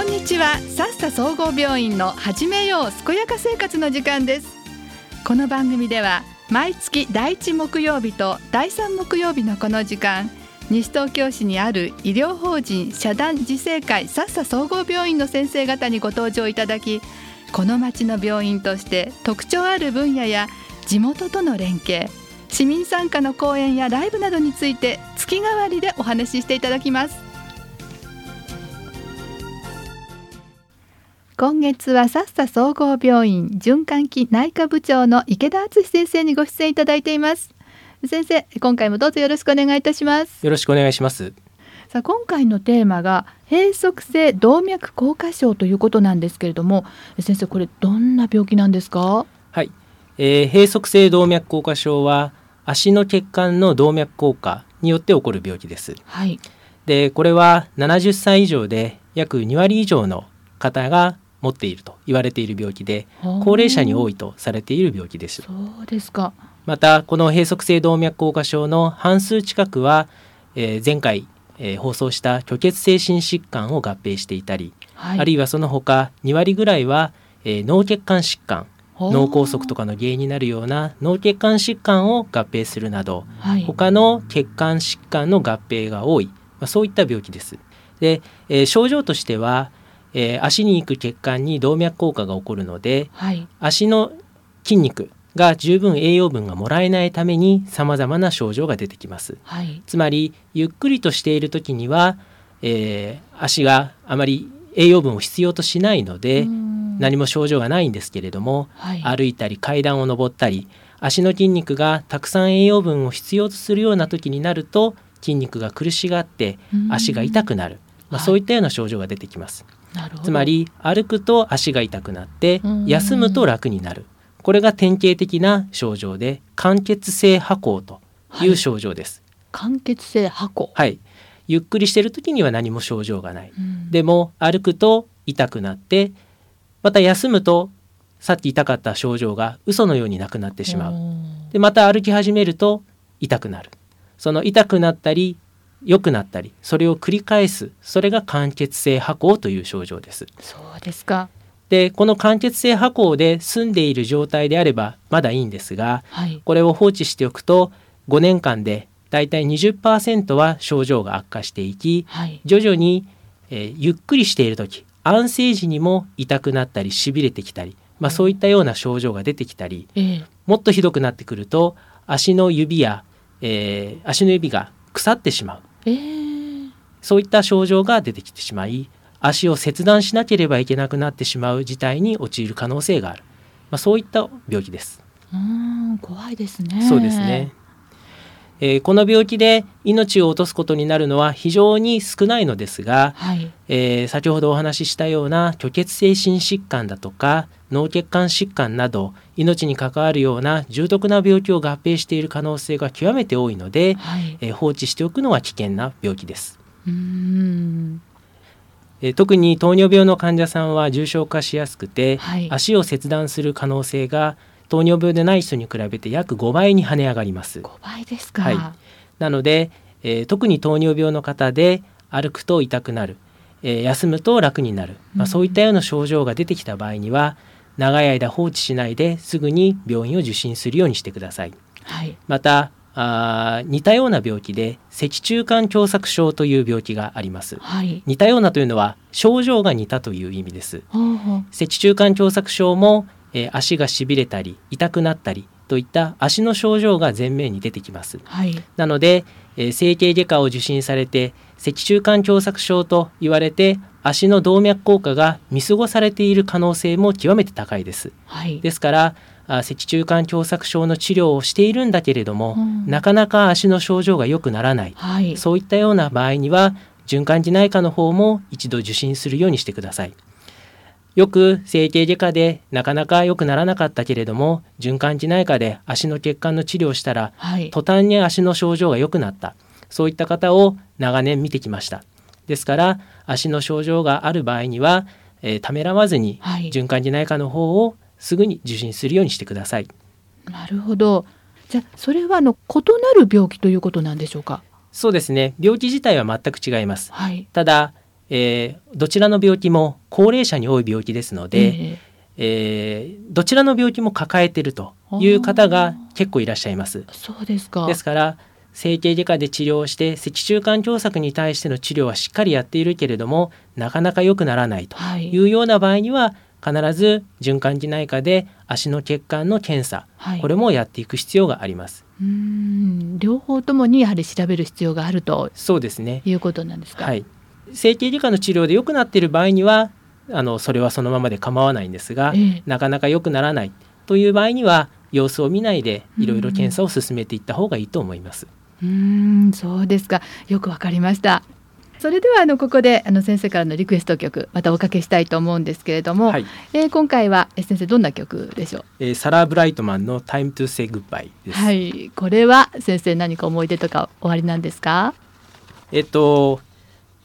こんにちは。さっさ総合病院の始めよう健やか生活の時間です。この番組では毎月第1木曜日と第3木曜日のこの時間西東京市にある医療法人社団自生会さっさ総合病院の先生方にご登場いただきこの町の病院として特徴ある分野や地元との連携市民参加の講演やライブなどについて月替わりでお話ししていただきます。今月はさっさ総合病院循環器内科部長の池田敦先生にご出演いただいています。先生今回もどうぞよろしくお願いいたします。よろしくお願いします。さあ今回のテーマが閉塞性動脈硬化症ということなんですけれども先生これどんな病気なんですか？はい、えー、閉塞性動脈硬化症は足の血管の動脈硬化によって起こる病気です。はい。でこれは70歳以上で約2割以上の方が持っていると言われている病気で高齢者に多いとされている病気です。そうですか。またこの閉塞性動脈硬化症の半数近くは、えー、前回、えー、放送した虚血性心疾患を合併していたり、はい、あるいはその他2割ぐらいは、えー、脳血管疾患脳梗塞とかの原因になるような脳血管疾患を合併するなど、はい、他の血管疾患の合併が多い、まあ、そういった病気です。で、えー、症状としてはえー、足に行く血管に動脈硬化が起こるので、はい、足の筋肉が十分栄養分がもらえないためにさまざまな症状が出てきます、はい、つまりゆっくりとしている時には、えー、足があまり栄養分を必要としないので何も症状がないんですけれども、はい、歩いたり階段を上ったり足の筋肉がたくさん栄養分を必要とするような時になると筋肉が苦しがって足が痛くなる、まあ、そういったような症状が出てきます。つまり歩くと足が痛くなって休むと楽になる。これが典型的な症状で間欠性跛行という症状です、はい、間欠性跛行。はい。ゆっくりしてる時には何も症状がない、でも歩くと痛くなってまた休むとさっき痛かった症状が嘘のようになくなってしまう。でまた歩き始めると痛くなる。その痛くなったり良くなったりそれを繰り返すそれが間欠性跛行という症状です。そうですか。でこの間欠性跛行で済んでいる状態であればまだいいんですが、はい、これを放置しておくと5年間でだいたい20%は症状が悪化していき、はい、徐々に、えー、ゆっくりしている時安静時にも痛くなったりしびれてきたり、まあ、そういったような症状が出てきたり、えー、もっとひどくなってくると足の指や、えー、足の指が腐ってしまうえー、そういった症状が出てきてしまい足を切断しなければいけなくなってしまう事態に陥る可能性がある、まあ、そういった病気です。うん怖いですね。そうですね。えー、この病気で命を落とすことになるのは非常に少ないのですが、はい、えー、先ほどお話ししたような虚血性心疾患だとか脳血管疾患など命に関わるような重篤な病気を合併している可能性が極めて多いので、はい、えー、放置しておくのは危険な病気です。うん。え特に糖尿病の患者さんは重症化しやすくて、はい、足を切断する可能性が糖尿病でない人に比べて約5倍に跳ね上がります。5倍ですか、はい、なので、えー、特に糖尿病の方で歩くと痛くなる、えー、休むと楽になる、まあ、そういったような症状が出てきた場合には、長い間放置しないですぐに病院を受診するようにしてください。はい、またあ似たような病気で脊柱管狭窄症という病気があります、はい、似たようなというのは症状が似たという意味です、脊柱管狭窄症も、えー、足がしびれたり痛くなったりといった足の症状が前面に出てきます、はい、なので、えー、整形外科を受診されて脊柱管狭窄症と言われて足の動脈硬化が見過ごされている可能性も極めて高いです。はい、ですから脊柱管狭窄症の治療をしているんだけれども、うん、なかなか足の症状が良くならない、はい、そういったような場合には循環器内科の方も一度受診するようにしてください。よく整形外科でなかなか良くならなかったけれども循環器内科で足の血管の治療をしたら、はい、途端に足の症状が良くなったそういった方を長年見てきました。ですから足の症状がある場合には、えー、ためらわずに循環器内科の方をすぐに受診するようにしてください。なるほど。じゃそれはあの異なる病気ということなんでしょうか？そうですね。病気自体は全く違います。はい、ただ、えーどちらの病気も高齢者に多い病気ですので、ええーどちらの病気も抱えているという方が結構いらっしゃいます。えそうですか。ですから整形外科で治療して脊柱管狭窄に対しての治療はしっかりやっているけれどもなかなか良くならないとはい。いうような場合には必ず循環器内科で足の血管の検査はい。これもやっていく必要があります。うーん両方ともにやはり調べる必要があるとそうですね。いうことなんですか。はい。整形外科の治療で良くなっている場合にはあのそれはそのままで構わないんですが、ええなかなか良くならないという場合には様子を見ないでいろいろ検査を進めていった方がいいと思います。うーんそうですかよくわかりました。それではあのここであの先生からのリクエスト曲またおかけしたいと思うんですけれども、はい。えー今回はえ先生どんな曲でしょえーサラ・ブライトマンの Time to Say Goodbye う。です。はいこれは先生何か思い出とかおありなんですか？えっと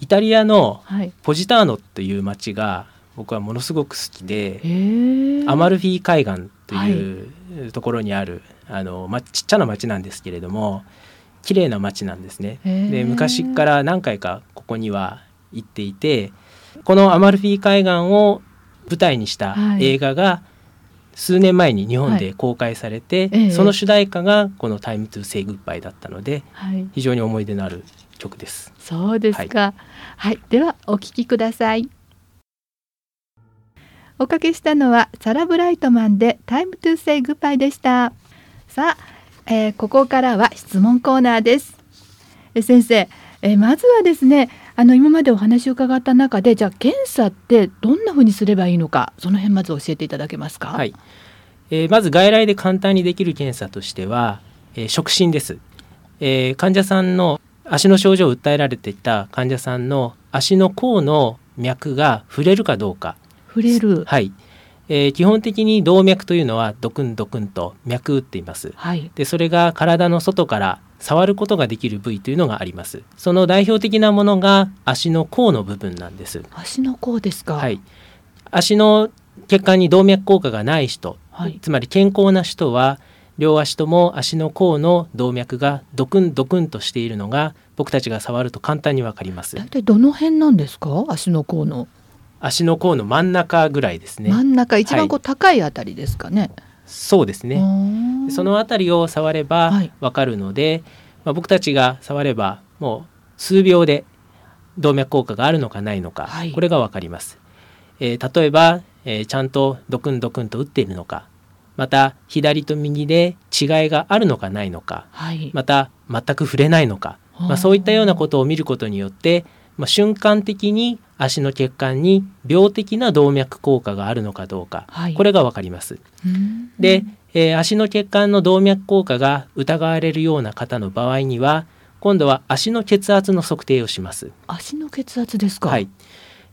イタリアのはい。ポジターノという町が僕はものすごく好きで、えアマルフィ海岸というところにある、あのまちっちゃな町なんですけれども綺麗な町なんですね。で昔から何回かここには行っていてこのアマルフィ海岸を舞台にしたはい映画が数年前に日本で公開されて、ええその主題歌がこの「Time to Say Goodbye」だったのではい。非常に思い出のある曲です。そうですか。はい、ではお聞きください。おかけしたのはサラ・ブライトマンで「Time to Say Goodbye」でした。さあ、えーここからは質問コーナーです。え先生、えーまずはですねあの今までお話を伺った中でじゃあ検査ってどんな風にすればいいのかその辺まず教えていただけますか？はい、えーまず外来で簡単にできる検査としては、えー触診です、えー患者さんの足の症状を訴えられていた患者さんの足の甲の脈が触れるかどうか、触れる。はい。えー基本的に動脈というのはドクンドクンと脈打っています。はい。でそれが体の外から触ることができる部位というのがあります。その代表的なものが足の甲の部分なんです。足の甲ですか。はい、足の血管に動脈硬化がない人、はい。つまり健康な人は両足とも足の甲の動脈がドクンドクンとしているのが僕たちが触ると簡単にわかります。大体どの辺なんですか？足の甲の。足の甲の真ん中ぐらいですね。真ん中一番こう高いあたりですかね。そうですね。ねそのあたりを触ればはい。わかるので、まあ、僕たちが触ればもう数秒で動脈硬化があるのかないのか、はい。これがわかります、えー例えば、えーちゃんとドクンドクンと打っているのかまた左と右で違いがあるのかないのかはい。また全く触れないのか、まあ、そういったようなことを見ることによって、まあ、瞬間的に足の血管に病的な動脈硬化があるのかどうか、はいこれがわかります。うんで、えー足の血管の動脈硬化が疑われるような方の場合には今度は足の血圧の測定をします。足の血圧ですか？はい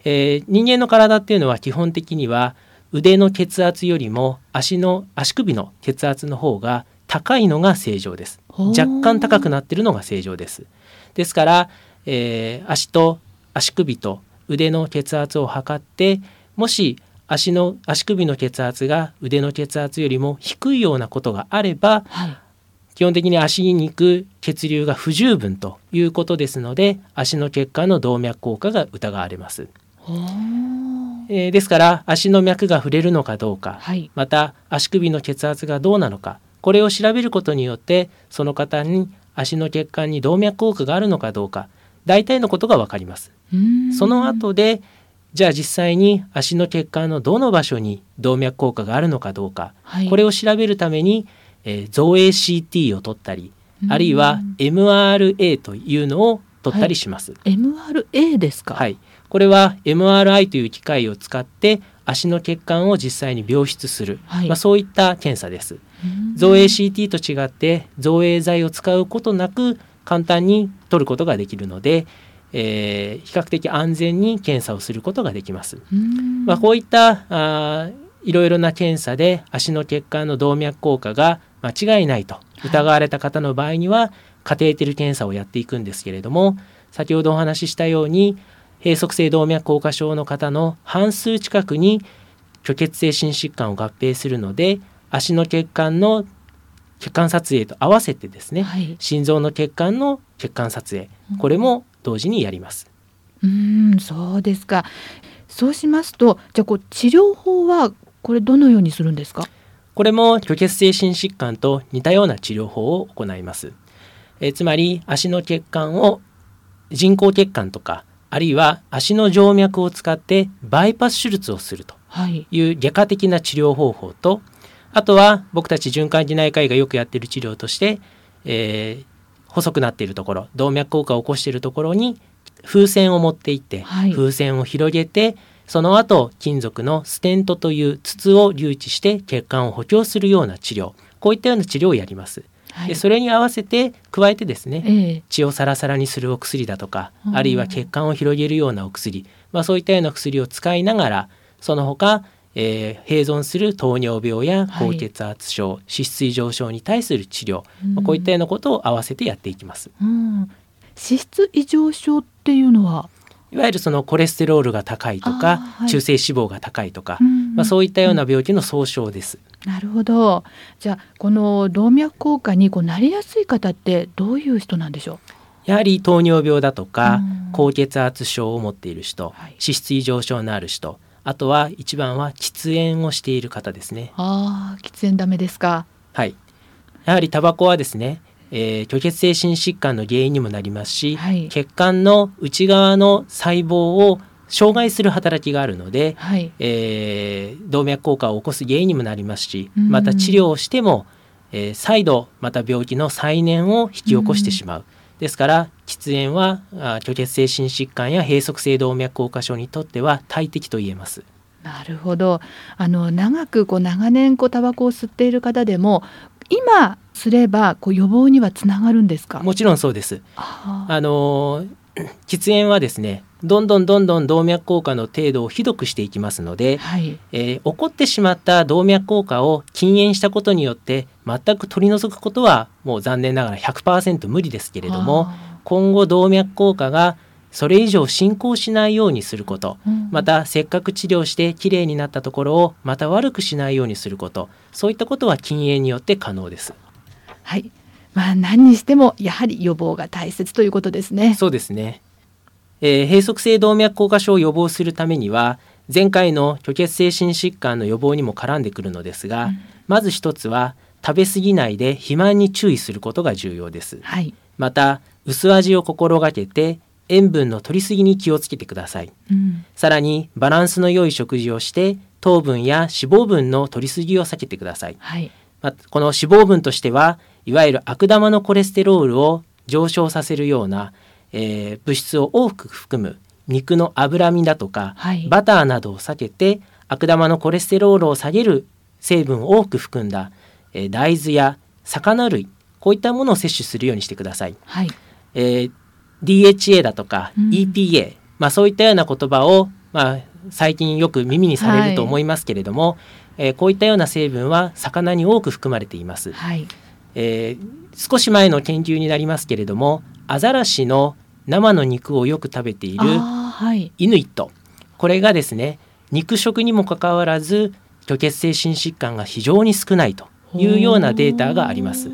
えー人間の体っていうのは基本的には腕の血圧よりも足の足首の血圧の方が高いのが正常です。若干高くなってるのが正常です。ですから、えー足と足首と腕の血圧を測ってもし足の足首の血圧が腕の血圧よりも低いようなことがあればはい。基本的に足に行く血流が不十分ということですので足の血管の動脈硬化が疑われます、えーですから足の脈が触れるのかどうかはい。また足首の血圧がどうなのかこれを調べることによってその方に足の血管に動脈硬化があるのかどうか大体のことが分かりますうんその後でじゃあ実際に足の血管のどの場所に動脈硬化があるのかどうかはい、これを調べるために、えー造影 CT を取ったりうんあるいは MRA というのを取ったりします。MRA ですか？はい、これは MRI という機械を使って足の血管を実際に描出する、はい。まあ、そういった検査です。うん。造影 CT と違って造影剤を使うことなく簡単に取ることができるので、えー比較的安全に検査をすることができます。うん。まあ、こういったあーいろいろな検査で足の血管の動脈硬化が間違いないと疑われた方の場合には、カテーテル検査をやっていくんですけれども先ほどお話ししたように閉塞性動脈硬化症の方の半数近くに虚血性心疾患を合併するので足の血管の血管撮影と合わせてですね、はい。心臓の血管の血管撮影これも同時にやります。うんそうですかそうしますとじゃあこう治療法はこれどのようにするんですか？これも虚血性心疾患と似たような治療法を行います。えつまり足の血管を人工血管とかあるいは足の静脈を使ってバイパス手術をするとい。う外科的な治療方法と、あとは僕たち循環器内科医がよくやっている治療として、えー、細くなっているところ動脈硬化を起こしているところに風船を持っていって、はい、風船を広げてその後金属のステントという筒を留置して血管を補強するような治療。こういったような治療をやります。はい、でそれに合わせて加えてですね、えー、血をサラサラにするお薬だとか、あるいは血管を広げるようなお薬、まあ、そういったような薬を使いながらその他、えー、併存する糖尿病や高血圧症、はい、脂質異常症に対する治療、まあ、こういったようなことを合わせてやっていきます。うん、脂質異常症っていうのはいわゆるそのコレステロールが高いとか、はい、中性脂肪が高いとか、うん、まあ、そういったような病気の総称です。なるほど。じゃあこの動脈硬化にこうなりやすい方ってどういう人なんでしょう？やはり糖尿病だとか、うん、高血圧症を持っている人、はい、脂質異常症のある人、あとは一番は喫煙をしている方ですね。ああ、喫煙ダメですか？はい。やはりタバコはですね、えー、虚血性心疾患の原因にもなりますし、はい、血管の内側の細胞を障害する働きがあるので、はい、えー、動脈硬化を起こす原因にもなりますしまた治療をしても、えー、再度また病気の再燃を引き起こしてしまう。ですから喫煙は虚血性心疾患や閉塞性動脈硬化症にとっては大敵と言えます。なるほど。あの長くこう長年こうタバコを吸っている方でも今すればこう予防にはつながるんですか？もちろんそうです。あの喫煙はですねどんどんどんどん動脈硬化の程度をひどくしていきますので、はい、えー、起こってしまった動脈硬化を禁煙したことによって全く取り除くことはもう残念ながら100%無理ですけれども今後動脈硬化がそれ以上進行しないようにすること、うん、またせっかく治療してきれいになったところをまた悪くしないようにすることそういったことは禁煙によって可能です。はい。まあ、何にしてもやはり予防が大切ということですね。そうですね、えー、閉塞性動脈硬化症を予防するためには前回の虚血性心疾患の予防にも絡んでくるのですが、うん、まず一つは食べ過ぎないで肥満に注意することが重要です。はい、また薄味を心がけて塩分の取りすぎに気をつけてください、うん、さらにバランスの良い食事をして糖分や脂肪分の取りすぎを避けてください、はい、まこの脂肪分としてはいわゆる悪玉のコレステロールを上昇させるような、えー、物質を多く含む肉の脂身だとか、はい、バターなどを避けて悪玉のコレステロールを下げる成分を多く含んだ、えー、大豆や魚類こういったものを摂取するようにしてください。はい、えー DHA だとか EPA、うん、まあ、そういったような言葉を、まあ、最近よく耳にされると思いますけれども、はい、えー、こういったような成分は魚に多く含まれています、はい、えー、少し前の研究になりますけれどもアザラシの生の肉をよく食べているイヌイット、はい、これがですね肉食にもかかわらず虚血性心疾患が非常に少ないというようなデータがあります。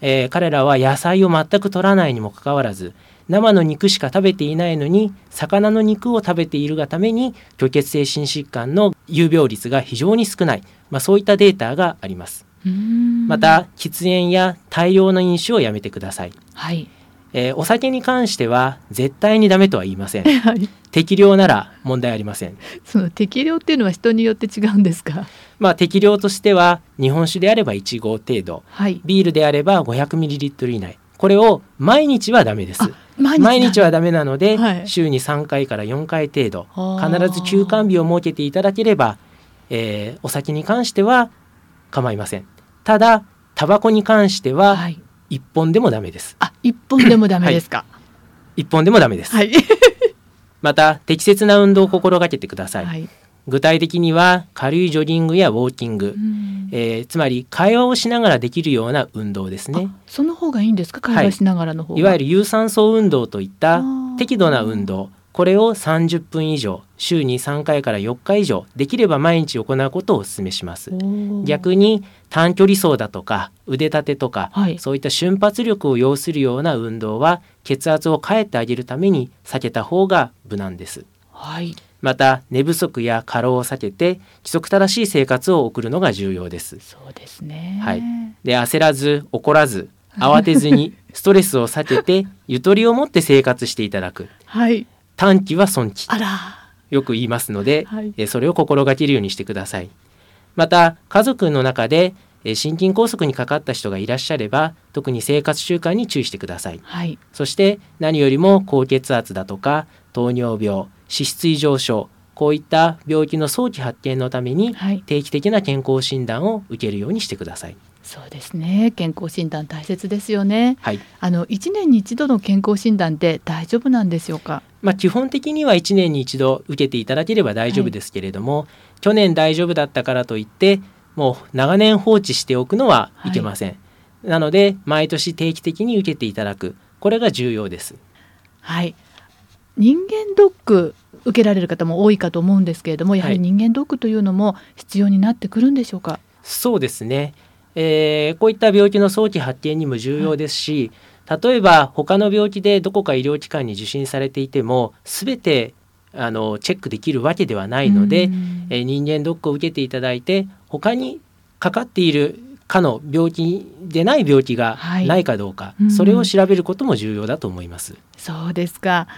えー、彼らは野菜を全く取らないにもかかわらず生の肉しか食べていないのに魚の肉を食べているがために虚血性心疾患の有病率が非常に少ない、まあ、そういったデータがありますまた喫煙や大量の飲酒をやめてください、はい。えー、お酒に関しては絶対にダメとは言いません、はい、適量なら問題ありません。その適量っていうのは人によって違うんですか？まあ適量としては日本酒であれば1合程度、はい、ビールであれば 500ml 以内。これを毎日はダメです。毎日はダメなので、はい、週に3回から4回程度。必ず休館日を設けていただければ、えー、お酒に関しては構いません。ただタバコに関しては1本でもダメです、あ1本でもダメですか、はい、1本でもダメです、はい、また適切な運動を心がけてください、はい。具体的には軽いジョギングやウォーキング、うん、えー、つまり会話をしながらできるような運動ですね。その方がいいんですか？会話しながらの方、はい、いわゆる有酸素運動といった適度な運動これを30分以上週に3回から4日以上できれば毎日行うことをお勧めします。逆に短距離走だとか腕立てとか、はい、そういった瞬発力を要するような運動は血圧を変えてあげるために避けた方が無難です、はい、また寝不足や過労を避けて規則正しい生活を送るのが重要です。そうですね。はい。で焦らず怒らず 慌てずにストレスを避けてゆとりを持って生活していただく、はい、短期は損期よく言いますので、はい、えそれを心がけるようにしてください。また家族の中で心筋梗塞にかかった人がいらっしゃれば特に生活習慣に注意してください、はい、そして何よりも高血圧だとか糖尿病脂質異常症こういった病気の早期発見のために定期的な健康診断を受けるようにしてください、そうですね。健康診断大切ですよね、はい、あの1年に一度の健康診断って大丈夫なんでしょうか？まあ、基本的には1年に一度受けていただければ大丈夫ですけれども、はい、去年大丈夫だったからといってもう長年放置しておくのはいけません、はい、なので毎年定期的に受けていただく。これが重要です。はい。人間ドック受けられる方も多いかと思うんですけれどもやはり人間ドックというのも必要になってくるんでしょうか、そうですね。えー、こういった病気の早期発見にも重要ですし、はい、例えば他の病気でどこか医療機関に受診されていても全てあのチェックできるわけではないので、えー、人間ドックを受けていただいて他にかかっているかの病気でない病気がないかどうか、はい、それを調べることも重要だと思います。そうですか。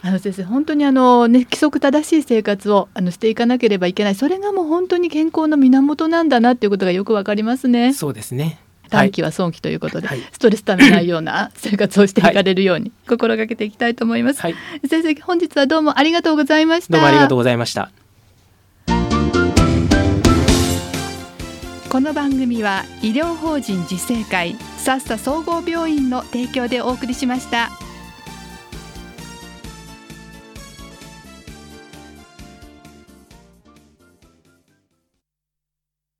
あの先生本当にあの、ね、規則正しい生活をあのしていかなければいけない。それがもう本当に健康の源なんだなっていうことがよくわかりますね。そうですね短期は損期ということで、はい、ストレスためないような 生活をしていかれるように心がけていきたいと思います、はい、先生本日はどうもありがとうございました。どうもありがとうございました。この番組は医療法人自生会さっさ総合病院の提供でお送りしました。